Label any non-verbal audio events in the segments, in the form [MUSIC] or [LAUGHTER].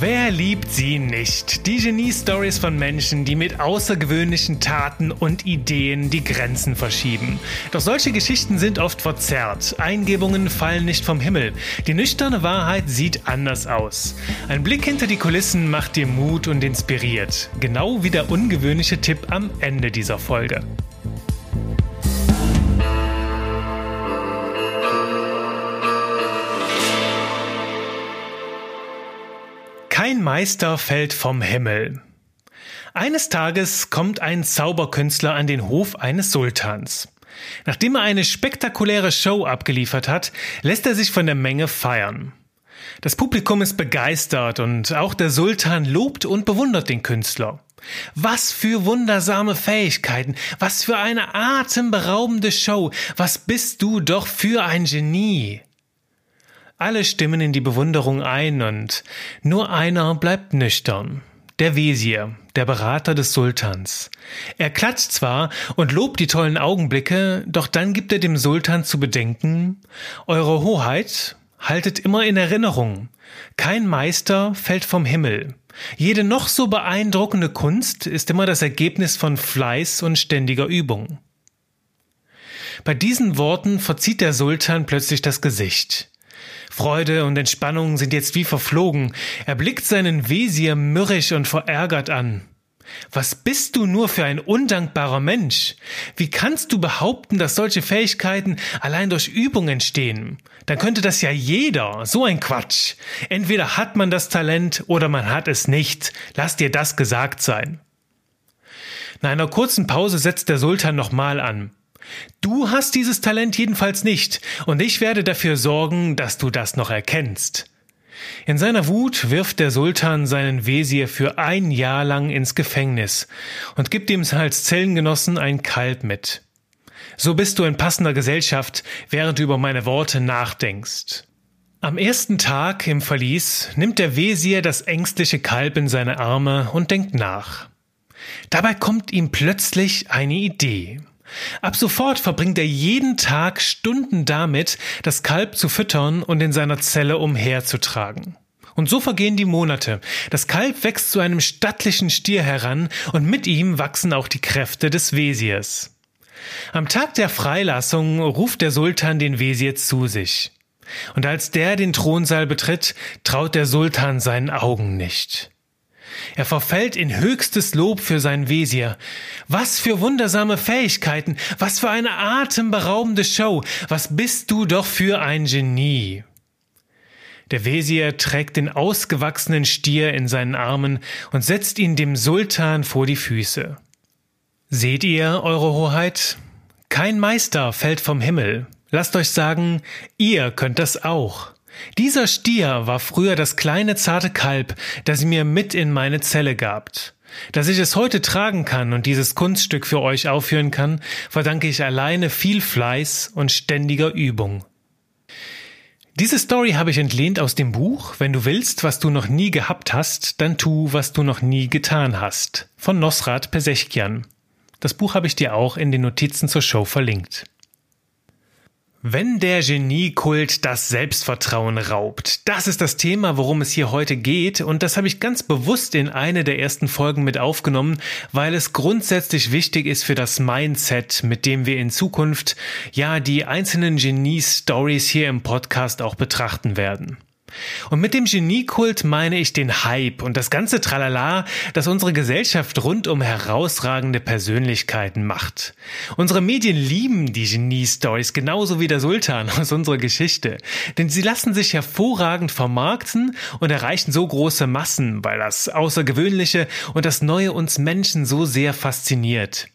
Wer liebt sie nicht? Die Genie-Stories von Menschen, die mit außergewöhnlichen Taten und Ideen die Grenzen verschieben. Doch solche Geschichten sind oft verzerrt. Eingebungen fallen nicht vom Himmel. Die nüchterne Wahrheit sieht anders aus. Ein Blick hinter die Kulissen macht dir Mut und inspiriert. Genau wie der ungewöhnliche Tipp am Ende dieser Folge. Kein Meister fällt vom Himmel. Eines Tages kommt ein Zauberkünstler an den Hof eines Sultans. Nachdem er eine spektakuläre Show abgeliefert hat, lässt er sich von der Menge feiern. Das Publikum ist begeistert und auch der Sultan lobt und bewundert den Künstler. Was für wundersame Fähigkeiten, was für eine atemberaubende Show, was bist du doch für ein Genie. Alle stimmen in die Bewunderung ein und nur einer bleibt nüchtern. Der Wesir, der Berater des Sultans. Er klatscht zwar und lobt die tollen Augenblicke, doch dann gibt er dem Sultan zu bedenken, Eure Hoheit, haltet immer in Erinnerung, kein Meister fällt vom Himmel. Jede noch so beeindruckende Kunst ist immer das Ergebnis von Fleiß und ständiger Übung. Bei diesen Worten verzieht der Sultan plötzlich das Gesicht. Freude und Entspannung sind jetzt wie verflogen. Er blickt seinen Wesir mürrisch und verärgert an. Was bist du nur für ein undankbarer Mensch? Wie kannst du behaupten, dass solche Fähigkeiten allein durch Übung entstehen? Dann könnte das ja jeder. So ein Quatsch. Entweder hat man das Talent oder man hat es nicht. Lass dir das gesagt sein. Nach einer kurzen Pause setzt der Sultan nochmal an. Du hast dieses Talent jedenfalls nicht, und ich werde dafür sorgen, dass du das noch erkennst. In seiner Wut wirft der Sultan seinen Wesir für ein Jahr lang ins Gefängnis und gibt ihm als Zellengenossen ein Kalb mit. So bist du in passender Gesellschaft, während du über meine Worte nachdenkst. Am ersten Tag im Verlies nimmt der Wesir das ängstliche Kalb in seine Arme und denkt nach. Dabei kommt ihm plötzlich eine Idee. Ab sofort verbringt er jeden Tag Stunden damit, das Kalb zu füttern und in seiner Zelle umherzutragen. Und so vergehen die Monate. Das Kalb wächst zu einem stattlichen Stier heran und mit ihm wachsen auch die Kräfte des Wesirs. Am Tag der Freilassung ruft der Sultan den Wesir zu sich. Und als der den Thronsaal betritt, traut der Sultan seinen Augen nicht. Er verfällt in höchstes Lob für sein Wesir. Was für wundersame Fähigkeiten, was für eine atemberaubende Show, was bist du doch für ein Genie. Der Wesir trägt den ausgewachsenen Stier in seinen Armen und setzt ihn dem Sultan vor die Füße. Seht ihr, Eure Hoheit? Kein Meister fällt vom Himmel. Lasst euch sagen, ihr könnt das auch. Dieser Stier war früher das kleine zarte Kalb, das ihr mir mit in meine Zelle gabt. Dass ich es heute tragen kann und dieses Kunststück für euch aufführen kann, verdanke ich alleine viel Fleiß und ständiger Übung. Diese Story habe ich entlehnt aus dem Buch Wenn du willst, was du noch nie gehabt hast, dann tu, was du noch nie getan hast von Nosrat Pesechkian. Das Buch habe ich dir auch in den Notizen zur Show verlinkt. Wenn der Geniekult das Selbstvertrauen raubt, das ist das Thema, worum es hier heute geht, und das habe ich ganz bewusst in eine der ersten Folgen mit aufgenommen, weil es grundsätzlich wichtig ist für das Mindset, mit dem wir in Zukunft ja die einzelnen Genie-Stories hier im Podcast auch betrachten werden. Und mit dem Geniekult meine ich den Hype und das ganze Tralala, das unsere Gesellschaft rund um herausragende Persönlichkeiten macht. Unsere Medien lieben die Genie-Stories genauso wie der Sultan [LAUGHS] aus unserer Geschichte, denn sie lassen sich hervorragend vermarkten und erreichen so große Massen, weil das Außergewöhnliche und das Neue uns Menschen so sehr fasziniert.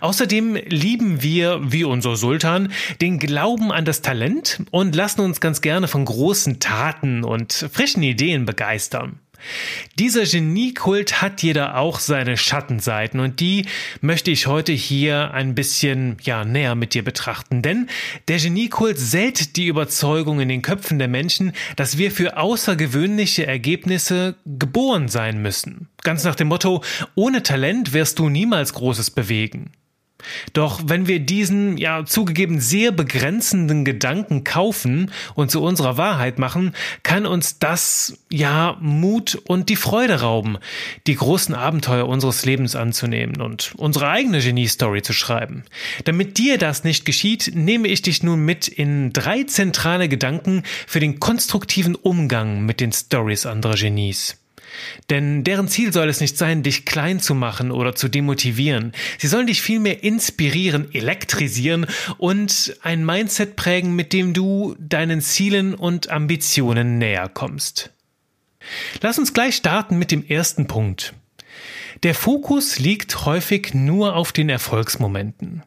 Außerdem lieben wir, wie unser Sultan, den Glauben an das Talent und lassen uns ganz gerne von großen Taten und frischen Ideen begeistern. Dieser Geniekult hat jeder auch seine Schattenseiten und die möchte ich heute hier ein bisschen ja näher mit dir betrachten, denn der Geniekult sät die Überzeugung in den Köpfen der Menschen, dass wir für außergewöhnliche Ergebnisse geboren sein müssen. Ganz nach dem Motto, ohne Talent wirst du niemals Großes bewegen. Doch wenn wir diesen, ja, zugegeben sehr begrenzenden Gedanken kaufen und zu unserer Wahrheit machen, kann uns das, ja, Mut und die Freude rauben, die großen Abenteuer unseres Lebens anzunehmen und unsere eigene Genie-Story zu schreiben. Damit dir das nicht geschieht, nehme ich dich nun mit in drei zentrale Gedanken für den konstruktiven Umgang mit den Stories anderer Genies. Denn deren Ziel soll es nicht sein, dich klein zu machen oder zu demotivieren. Sie sollen dich vielmehr inspirieren, elektrisieren und ein Mindset prägen, mit dem du deinen Zielen und Ambitionen näher kommst. Lass uns gleich starten mit dem ersten Punkt. Der Fokus liegt häufig nur auf den Erfolgsmomenten.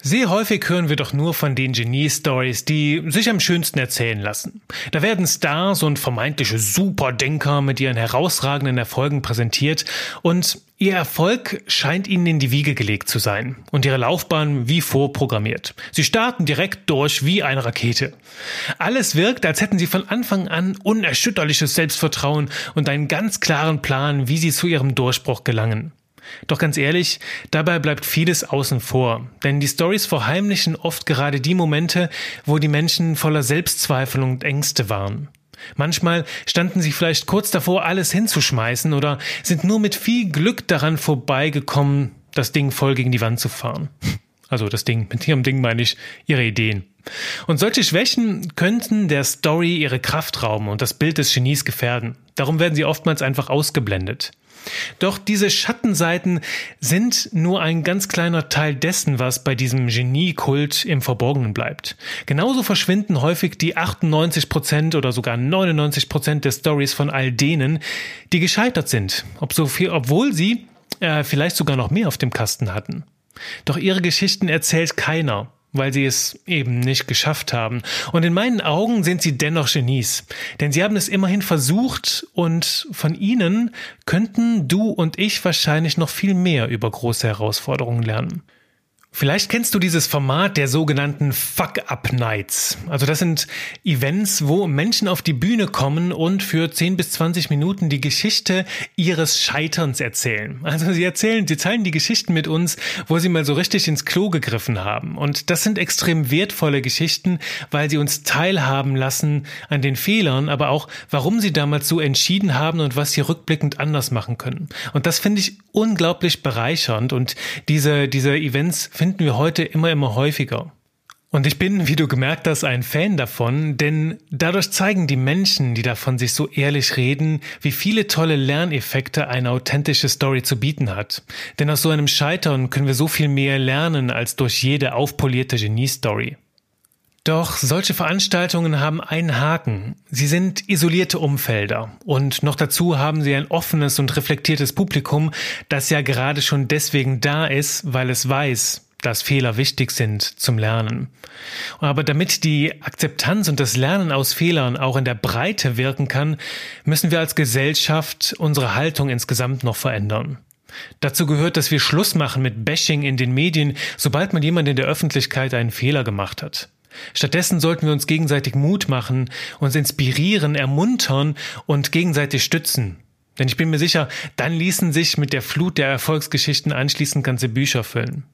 Sehr häufig hören wir doch nur von den Genie-Stories, die sich am schönsten erzählen lassen. Da werden Stars und vermeintliche Superdenker mit ihren herausragenden Erfolgen präsentiert und ihr Erfolg scheint ihnen in die Wiege gelegt zu sein und ihre Laufbahn wie vorprogrammiert. Sie starten direkt durch wie eine Rakete. Alles wirkt, als hätten sie von Anfang an unerschütterliches Selbstvertrauen und einen ganz klaren Plan, wie sie zu ihrem Durchbruch gelangen. Doch ganz ehrlich, dabei bleibt vieles außen vor, denn die Stories verheimlichen oft gerade die Momente, wo die Menschen voller Selbstzweifel und Ängste waren. Manchmal standen sie vielleicht kurz davor, alles hinzuschmeißen oder sind nur mit viel Glück daran vorbeigekommen, das Ding voll gegen die Wand zu fahren. [LAUGHS] Also das Ding, mit ihrem Ding meine ich ihre Ideen. Und solche Schwächen könnten der Story ihre Kraft rauben und das Bild des Genies gefährden. Darum werden sie oftmals einfach ausgeblendet. Doch diese Schattenseiten sind nur ein ganz kleiner Teil dessen, was bei diesem Geniekult im Verborgenen bleibt. Genauso verschwinden häufig die 98 Prozent oder sogar 99 Prozent der Stories von all denen, die gescheitert sind, ob so viel, obwohl sie äh, vielleicht sogar noch mehr auf dem Kasten hatten. Doch ihre Geschichten erzählt keiner weil sie es eben nicht geschafft haben. Und in meinen Augen sind sie dennoch Genies, denn sie haben es immerhin versucht und von ihnen könnten du und ich wahrscheinlich noch viel mehr über große Herausforderungen lernen. Vielleicht kennst du dieses Format der sogenannten Fuck-Up-Nights. Also das sind Events, wo Menschen auf die Bühne kommen und für 10 bis 20 Minuten die Geschichte ihres Scheiterns erzählen. Also sie erzählen, sie teilen die Geschichten mit uns, wo sie mal so richtig ins Klo gegriffen haben. Und das sind extrem wertvolle Geschichten, weil sie uns teilhaben lassen an den Fehlern, aber auch, warum sie damals so entschieden haben und was sie rückblickend anders machen können. Und das finde ich unglaublich bereichernd und diese, diese Events finden wir heute immer, immer häufiger. Und ich bin, wie du gemerkt hast, ein Fan davon, denn dadurch zeigen die Menschen, die davon sich so ehrlich reden, wie viele tolle Lerneffekte eine authentische Story zu bieten hat. Denn aus so einem Scheitern können wir so viel mehr lernen als durch jede aufpolierte Genie-Story. Doch solche Veranstaltungen haben einen Haken. Sie sind isolierte Umfelder und noch dazu haben sie ein offenes und reflektiertes Publikum, das ja gerade schon deswegen da ist, weil es weiß, dass Fehler wichtig sind zum Lernen. Aber damit die Akzeptanz und das Lernen aus Fehlern auch in der Breite wirken kann, müssen wir als Gesellschaft unsere Haltung insgesamt noch verändern. Dazu gehört, dass wir Schluss machen mit Bashing in den Medien, sobald man jemand in der Öffentlichkeit einen Fehler gemacht hat. Stattdessen sollten wir uns gegenseitig Mut machen, uns inspirieren, ermuntern und gegenseitig stützen. Denn ich bin mir sicher, dann ließen sich mit der Flut der Erfolgsgeschichten anschließend ganze Bücher füllen.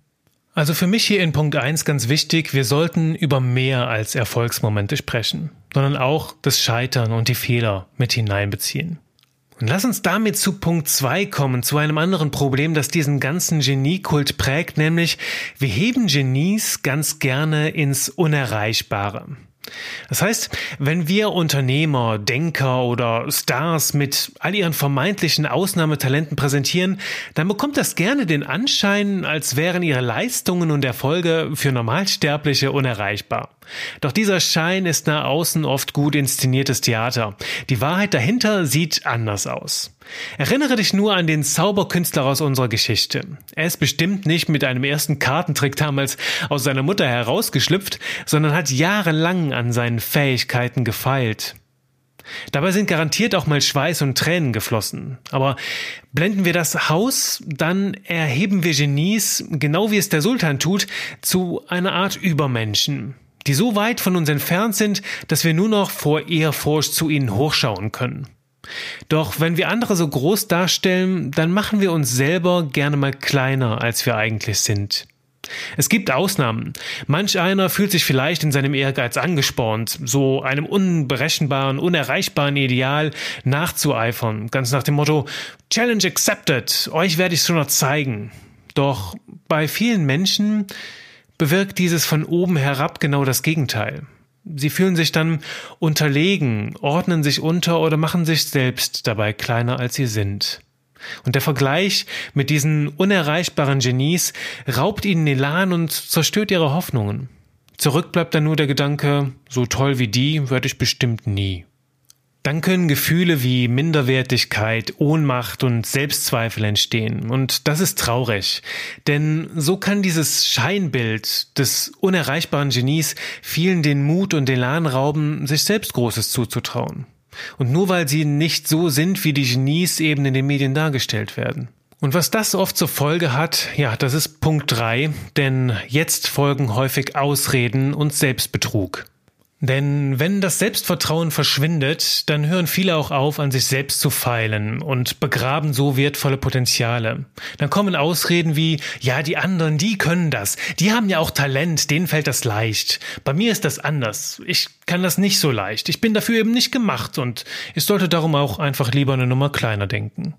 Also für mich hier in Punkt 1 ganz wichtig, wir sollten über mehr als Erfolgsmomente sprechen, sondern auch das Scheitern und die Fehler mit hineinbeziehen. Und lass uns damit zu Punkt 2 kommen, zu einem anderen Problem, das diesen ganzen Geniekult prägt, nämlich wir heben Genies ganz gerne ins Unerreichbare. Das heißt, wenn wir Unternehmer, Denker oder Stars mit all ihren vermeintlichen Ausnahmetalenten präsentieren, dann bekommt das gerne den Anschein, als wären ihre Leistungen und Erfolge für Normalsterbliche unerreichbar. Doch dieser Schein ist nach außen oft gut inszeniertes Theater. Die Wahrheit dahinter sieht anders aus. Erinnere dich nur an den Zauberkünstler aus unserer Geschichte. Er ist bestimmt nicht mit einem ersten Kartentrick damals aus seiner Mutter herausgeschlüpft, sondern hat jahrelang an seinen Fähigkeiten gefeilt. Dabei sind garantiert auch mal Schweiß und Tränen geflossen. Aber blenden wir das Haus, dann erheben wir Genies, genau wie es der Sultan tut, zu einer Art Übermenschen die so weit von uns entfernt sind, dass wir nur noch vor Ehrfurcht zu ihnen hochschauen können. Doch wenn wir andere so groß darstellen, dann machen wir uns selber gerne mal kleiner, als wir eigentlich sind. Es gibt Ausnahmen. Manch einer fühlt sich vielleicht in seinem Ehrgeiz angespornt, so einem unberechenbaren, unerreichbaren Ideal nachzueifern, ganz nach dem Motto Challenge accepted, euch werde ich es schon noch zeigen. Doch bei vielen Menschen bewirkt dieses von oben herab genau das Gegenteil. Sie fühlen sich dann unterlegen, ordnen sich unter oder machen sich selbst dabei kleiner als sie sind. Und der Vergleich mit diesen unerreichbaren Genies raubt ihnen Elan und zerstört ihre Hoffnungen. Zurück bleibt dann nur der Gedanke, so toll wie die werde ich bestimmt nie. Dann können Gefühle wie Minderwertigkeit, Ohnmacht und Selbstzweifel entstehen. Und das ist traurig. Denn so kann dieses Scheinbild des unerreichbaren Genies vielen den Mut und Elan rauben, sich selbst Großes zuzutrauen. Und nur weil sie nicht so sind, wie die Genies eben in den Medien dargestellt werden. Und was das oft zur Folge hat, ja, das ist Punkt drei, denn jetzt folgen häufig Ausreden und Selbstbetrug. Denn wenn das Selbstvertrauen verschwindet, dann hören viele auch auf, an sich selbst zu feilen und begraben so wertvolle Potenziale. Dann kommen Ausreden wie, ja, die anderen, die können das, die haben ja auch Talent, denen fällt das leicht. Bei mir ist das anders. Ich kann das nicht so leicht. Ich bin dafür eben nicht gemacht und ich sollte darum auch einfach lieber eine Nummer kleiner denken.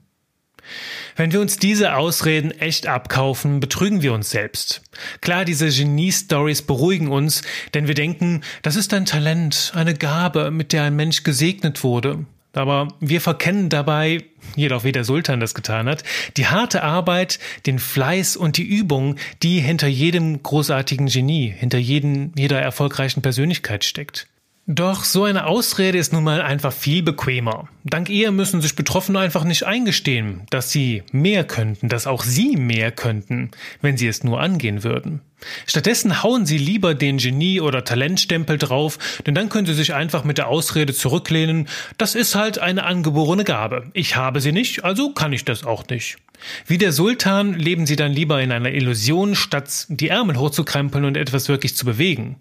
Wenn wir uns diese Ausreden echt abkaufen, betrügen wir uns selbst. Klar, diese Genie-Stories beruhigen uns, denn wir denken, das ist ein Talent, eine Gabe, mit der ein Mensch gesegnet wurde. Aber wir verkennen dabei, jedoch wie der Sultan das getan hat, die harte Arbeit, den Fleiß und die Übung, die hinter jedem großartigen Genie, hinter jedem, jeder erfolgreichen Persönlichkeit steckt. Doch so eine Ausrede ist nun mal einfach viel bequemer. Dank ihr müssen sich Betroffene einfach nicht eingestehen, dass sie mehr könnten, dass auch sie mehr könnten, wenn sie es nur angehen würden. Stattdessen hauen sie lieber den Genie- oder Talentstempel drauf, denn dann können sie sich einfach mit der Ausrede zurücklehnen, das ist halt eine angeborene Gabe. Ich habe sie nicht, also kann ich das auch nicht. Wie der Sultan leben sie dann lieber in einer Illusion, statt die Ärmel hochzukrempeln und etwas wirklich zu bewegen.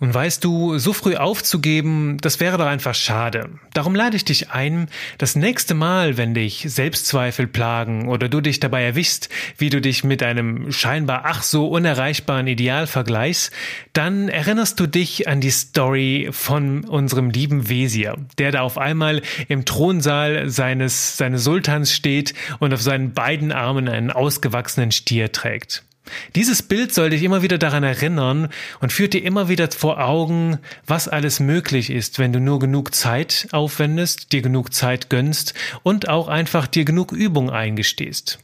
Und weißt du, so früh aufzugeben, das wäre doch einfach schade. Darum lade ich dich ein, das nächste Mal, wenn dich Selbstzweifel plagen oder du dich dabei erwischst, wie du dich mit einem scheinbar ach so unerreichbaren Ideal vergleichst, dann erinnerst du dich an die Story von unserem lieben Wesir, der da auf einmal im Thronsaal seines, seines Sultans steht und auf seinen beiden Armen einen ausgewachsenen Stier trägt. Dieses Bild soll dich immer wieder daran erinnern und führt dir immer wieder vor Augen, was alles möglich ist, wenn du nur genug Zeit aufwendest, dir genug Zeit gönnst und auch einfach dir genug Übung eingestehst.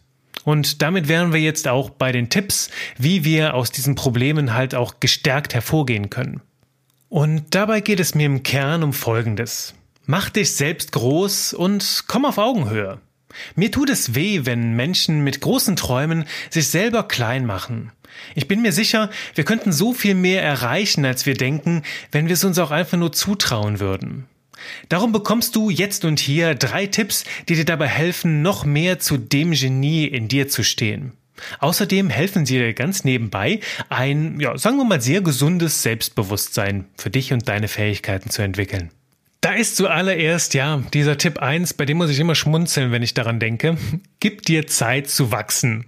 Und damit wären wir jetzt auch bei den Tipps, wie wir aus diesen Problemen halt auch gestärkt hervorgehen können. Und dabei geht es mir im Kern um Folgendes. Mach dich selbst groß und komm auf Augenhöhe. Mir tut es weh, wenn Menschen mit großen Träumen sich selber klein machen. Ich bin mir sicher, wir könnten so viel mehr erreichen, als wir denken, wenn wir es uns auch einfach nur zutrauen würden. Darum bekommst du jetzt und hier drei Tipps, die dir dabei helfen, noch mehr zu dem Genie in dir zu stehen. Außerdem helfen sie dir ganz nebenbei, ein, ja, sagen wir mal, sehr gesundes Selbstbewusstsein für dich und deine Fähigkeiten zu entwickeln. Da ist zuallererst, ja, dieser Tipp eins, bei dem muss ich immer schmunzeln, wenn ich daran denke. Gib dir Zeit zu wachsen.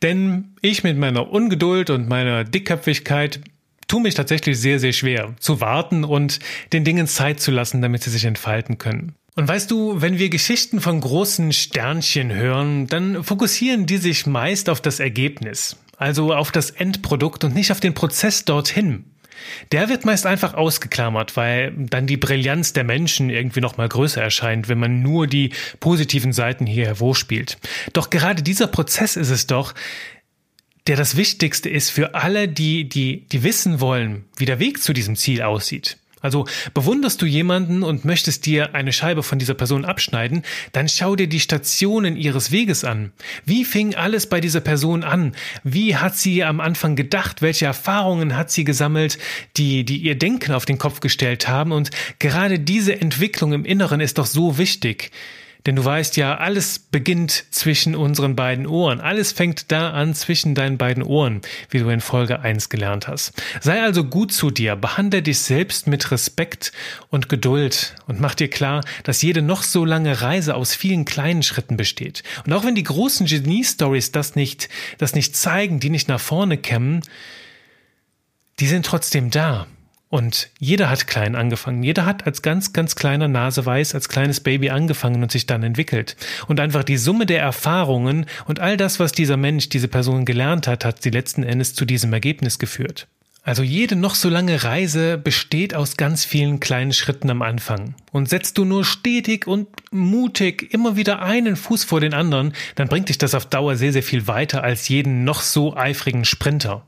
Denn ich mit meiner Ungeduld und meiner Dickköpfigkeit tue mich tatsächlich sehr, sehr schwer, zu warten und den Dingen Zeit zu lassen, damit sie sich entfalten können. Und weißt du, wenn wir Geschichten von großen Sternchen hören, dann fokussieren die sich meist auf das Ergebnis, also auf das Endprodukt und nicht auf den Prozess dorthin. Der wird meist einfach ausgeklammert, weil dann die Brillanz der Menschen irgendwie noch mal größer erscheint, wenn man nur die positiven Seiten hier hervorspielt. Doch gerade dieser Prozess ist es doch, der das Wichtigste ist für alle, die, die, die wissen wollen, wie der Weg zu diesem Ziel aussieht. Also bewunderst du jemanden und möchtest dir eine Scheibe von dieser Person abschneiden, dann schau dir die Stationen ihres Weges an. Wie fing alles bei dieser Person an? Wie hat sie am Anfang gedacht? Welche Erfahrungen hat sie gesammelt, die, die ihr Denken auf den Kopf gestellt haben? Und gerade diese Entwicklung im Inneren ist doch so wichtig. Denn du weißt ja, alles beginnt zwischen unseren beiden Ohren. Alles fängt da an zwischen deinen beiden Ohren, wie du in Folge 1 gelernt hast. Sei also gut zu dir, behandle dich selbst mit Respekt und Geduld und mach dir klar, dass jede noch so lange Reise aus vielen kleinen Schritten besteht. Und auch wenn die großen Genie-Stories das nicht, das nicht zeigen, die nicht nach vorne kämmen, die sind trotzdem da. Und jeder hat klein angefangen. Jeder hat als ganz, ganz kleiner Naseweiß, als kleines Baby angefangen und sich dann entwickelt. Und einfach die Summe der Erfahrungen und all das, was dieser Mensch, diese Person gelernt hat, hat sie letzten Endes zu diesem Ergebnis geführt. Also jede noch so lange Reise besteht aus ganz vielen kleinen Schritten am Anfang. Und setzt du nur stetig und mutig immer wieder einen Fuß vor den anderen, dann bringt dich das auf Dauer sehr, sehr viel weiter als jeden noch so eifrigen Sprinter.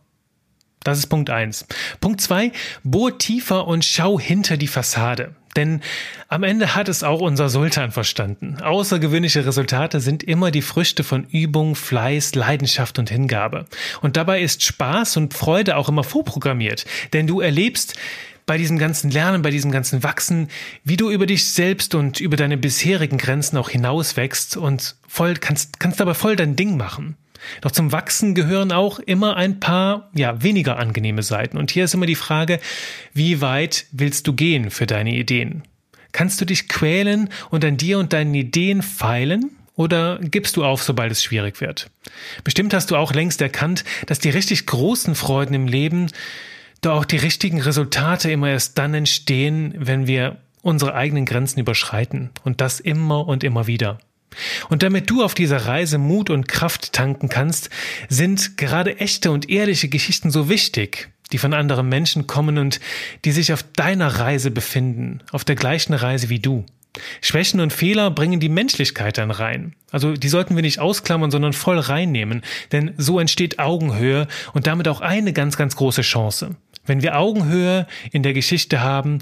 Das ist Punkt eins. Punkt zwei: bohr tiefer und schau hinter die Fassade. Denn am Ende hat es auch unser Sultan verstanden. Außergewöhnliche Resultate sind immer die Früchte von Übung, Fleiß, Leidenschaft und Hingabe. Und dabei ist Spaß und Freude auch immer vorprogrammiert. Denn du erlebst bei diesem ganzen Lernen, bei diesem ganzen Wachsen, wie du über dich selbst und über deine bisherigen Grenzen auch hinauswächst und voll, kannst, kannst dabei voll dein Ding machen. Doch zum Wachsen gehören auch immer ein paar, ja, weniger angenehme Seiten. Und hier ist immer die Frage, wie weit willst du gehen für deine Ideen? Kannst du dich quälen und an dir und deinen Ideen feilen? Oder gibst du auf, sobald es schwierig wird? Bestimmt hast du auch längst erkannt, dass die richtig großen Freuden im Leben, da auch die richtigen Resultate immer erst dann entstehen, wenn wir unsere eigenen Grenzen überschreiten. Und das immer und immer wieder. Und damit du auf dieser Reise Mut und Kraft tanken kannst, sind gerade echte und ehrliche Geschichten so wichtig, die von anderen Menschen kommen und die sich auf deiner Reise befinden, auf der gleichen Reise wie du. Schwächen und Fehler bringen die Menschlichkeit dann rein. Also die sollten wir nicht ausklammern, sondern voll reinnehmen, denn so entsteht Augenhöhe und damit auch eine ganz, ganz große Chance. Wenn wir Augenhöhe in der Geschichte haben,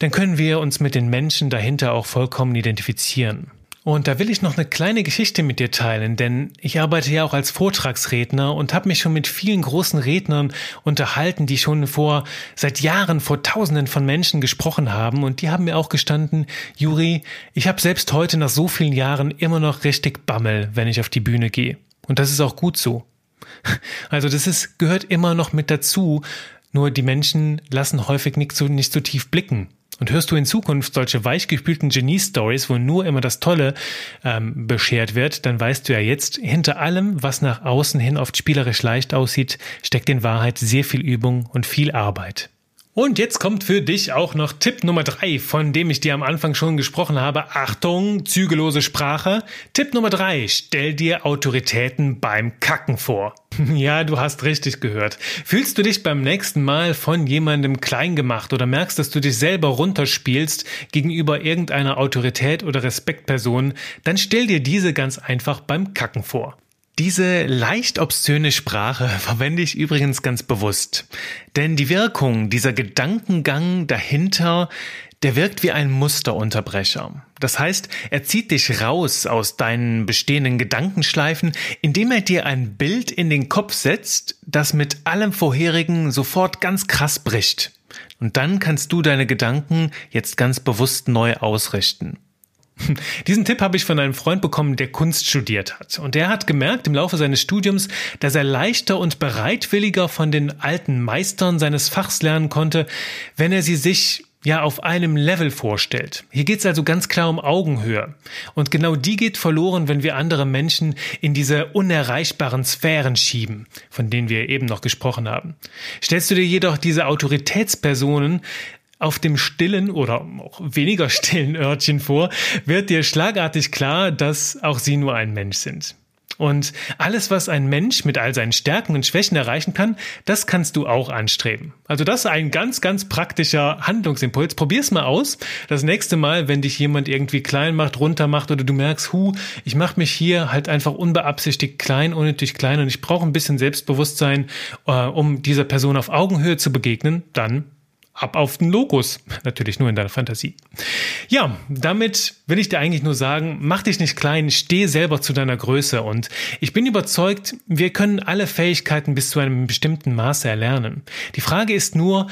dann können wir uns mit den Menschen dahinter auch vollkommen identifizieren. Und da will ich noch eine kleine Geschichte mit dir teilen, denn ich arbeite ja auch als Vortragsredner und habe mich schon mit vielen großen Rednern unterhalten, die schon vor seit Jahren vor Tausenden von Menschen gesprochen haben und die haben mir auch gestanden, Juri, ich habe selbst heute nach so vielen Jahren immer noch richtig Bammel, wenn ich auf die Bühne gehe. Und das ist auch gut so. [LAUGHS] Also das ist gehört immer noch mit dazu, nur die Menschen lassen häufig nicht so nicht so tief blicken. Und hörst du in Zukunft solche weichgespülten Genie-Stories, wo nur immer das Tolle ähm, beschert wird, dann weißt du ja jetzt, hinter allem, was nach außen hin oft spielerisch leicht aussieht, steckt in Wahrheit sehr viel Übung und viel Arbeit. Und jetzt kommt für dich auch noch Tipp Nummer drei, von dem ich dir am Anfang schon gesprochen habe. Achtung, zügellose Sprache. Tipp Nummer drei, stell dir Autoritäten beim Kacken vor. [LAUGHS] Ja, du hast richtig gehört. Fühlst du dich beim nächsten Mal von jemandem klein gemacht oder merkst, dass du dich selber runterspielst gegenüber irgendeiner Autorität oder Respektperson, dann stell dir diese ganz einfach beim Kacken vor. Diese leicht obszöne Sprache [LAUGHS] verwende ich übrigens ganz bewusst. Denn die Wirkung, dieser Gedankengang dahinter, der wirkt wie ein Musterunterbrecher. Das heißt, er zieht dich raus aus deinen bestehenden Gedankenschleifen, indem er dir ein Bild in den Kopf setzt, das mit allem vorherigen sofort ganz krass bricht. Und dann kannst du deine Gedanken jetzt ganz bewusst neu ausrichten. [LAUGHS] Diesen Tipp habe ich von einem Freund bekommen, der Kunst studiert hat. Und der hat gemerkt im Laufe seines Studiums, dass er leichter und bereitwilliger von den alten Meistern seines Fachs lernen konnte, wenn er sie sich ja auf einem Level vorstellt. Hier geht es also ganz klar um Augenhöhe. Und genau die geht verloren, wenn wir andere Menschen in diese unerreichbaren Sphären schieben, von denen wir eben noch gesprochen haben. Stellst du dir jedoch diese Autoritätspersonen auf dem stillen oder auch weniger stillen Örtchen vor, wird dir schlagartig klar, dass auch sie nur ein Mensch sind. Und alles, was ein Mensch mit all seinen Stärken und Schwächen erreichen kann, das kannst du auch anstreben. Also das ist ein ganz, ganz praktischer Handlungsimpuls. Probier's mal aus. Das nächste Mal, wenn dich jemand irgendwie klein macht, runter macht oder du merkst, hu, ich mache mich hier halt einfach unbeabsichtigt klein, unnötig klein und ich brauche ein bisschen Selbstbewusstsein, äh, um dieser Person auf Augenhöhe zu begegnen, dann ab auf den Logos. Natürlich nur in deiner Fantasie. Ja, damit will ich dir eigentlich nur sagen, mach dich nicht klein, steh selber zu deiner Größe und ich bin überzeugt, wir können alle Fähigkeiten bis zu einem bestimmten Maße erlernen. Die Frage ist nur,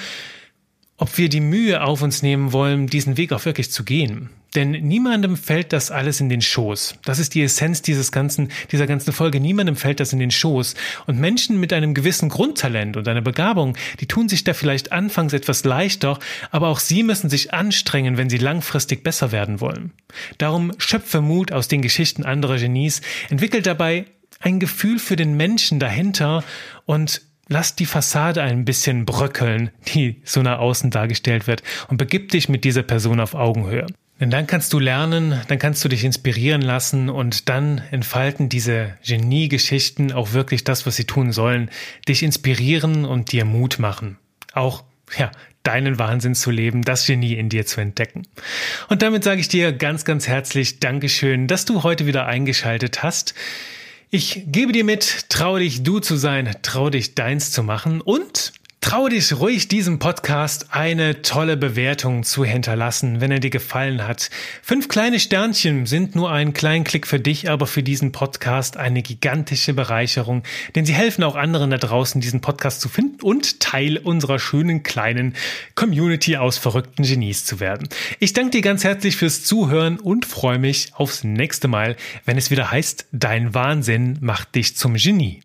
ob wir die Mühe auf uns nehmen wollen, diesen Weg auch wirklich zu gehen. Denn niemandem fällt das alles in den Schoß. Das ist die Essenz dieses ganzen, dieser ganzen Folge. Niemandem fällt das in den Schoß. Und Menschen mit einem gewissen Grundtalent und einer Begabung, die tun sich da vielleicht anfangs etwas leichter, aber auch sie müssen sich anstrengen, wenn sie langfristig besser werden wollen. Darum schöpfe Mut aus den Geschichten anderer Genies, entwickelt dabei ein Gefühl für den Menschen dahinter und Lass die Fassade ein bisschen bröckeln, die so nach außen dargestellt wird, und begib dich mit dieser Person auf Augenhöhe. Denn dann kannst du lernen, dann kannst du dich inspirieren lassen und dann entfalten diese Genie-Geschichten auch wirklich das, was sie tun sollen, dich inspirieren und dir Mut machen. Auch, ja, deinen Wahnsinn zu leben, das Genie in dir zu entdecken. Und damit sage ich dir ganz, ganz herzlich Dankeschön, dass du heute wieder eingeschaltet hast. Ich gebe dir mit, trau dich du zu sein, trau dich deins zu machen und Trau dich ruhig, diesem Podcast eine tolle Bewertung zu hinterlassen, wenn er dir gefallen hat. Fünf kleine Sternchen sind nur ein kleinen Klick für dich, aber für diesen Podcast eine gigantische Bereicherung, denn sie helfen auch anderen da draußen, diesen Podcast zu finden und Teil unserer schönen kleinen Community aus verrückten Genies zu werden. Ich danke dir ganz herzlich fürs Zuhören und freue mich aufs nächste Mal, wenn es wieder heißt, dein Wahnsinn macht dich zum Genie.